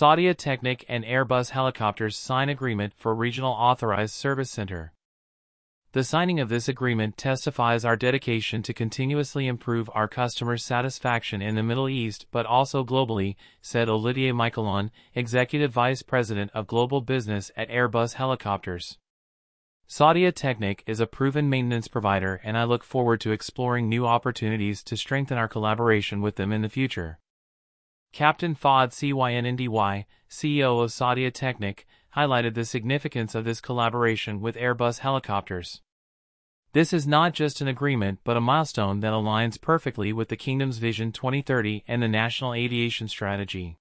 Saudia Technic and Airbus Helicopters sign agreement for Regional Authorized Service Center. The signing of this agreement testifies our dedication to continuously improve our customers' satisfaction in the Middle East but also globally, said Olivier Michalon, Executive Vice President of Global Business at Airbus Helicopters. Saudia Technic is a proven maintenance provider and I look forward to exploring new opportunities to strengthen our collaboration with them in the future. Captain Fahd Cynndy, CEO of Saudia Technic, highlighted the significance of this collaboration with Airbus helicopters. This is not just an agreement but a milestone that aligns perfectly with the Kingdom's Vision 2030 and the National Aviation Strategy.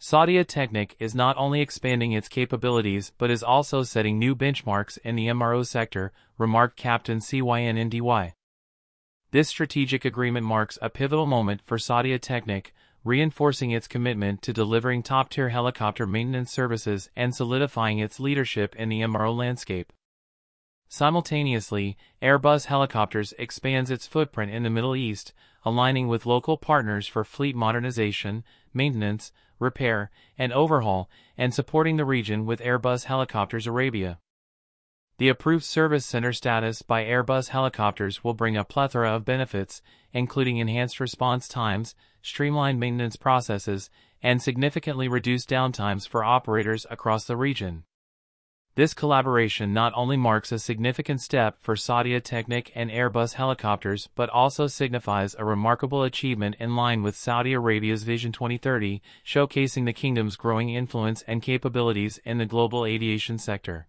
Saudia Technic is not only expanding its capabilities but is also setting new benchmarks in the MRO sector, remarked Captain Cynndy. This strategic agreement marks a pivotal moment for Saudia Technic, reinforcing its commitment to delivering top-tier helicopter maintenance services and solidifying its leadership in the MRO landscape. Simultaneously, Airbus Helicopters expands its footprint in the Middle East, aligning with local partners for fleet modernization, maintenance, repair, and overhaul, and supporting the region with Airbus Helicopters Arabia. The approved service center status by Airbus helicopters will bring a plethora of benefits, including enhanced response times, streamlined maintenance processes, and significantly reduced downtimes for operators across the region. This collaboration not only marks a significant step for Saudia Technic and Airbus helicopters but also signifies a remarkable achievement in line with Saudi Arabia's Vision 2030, showcasing the kingdom's growing influence and capabilities in the global aviation sector.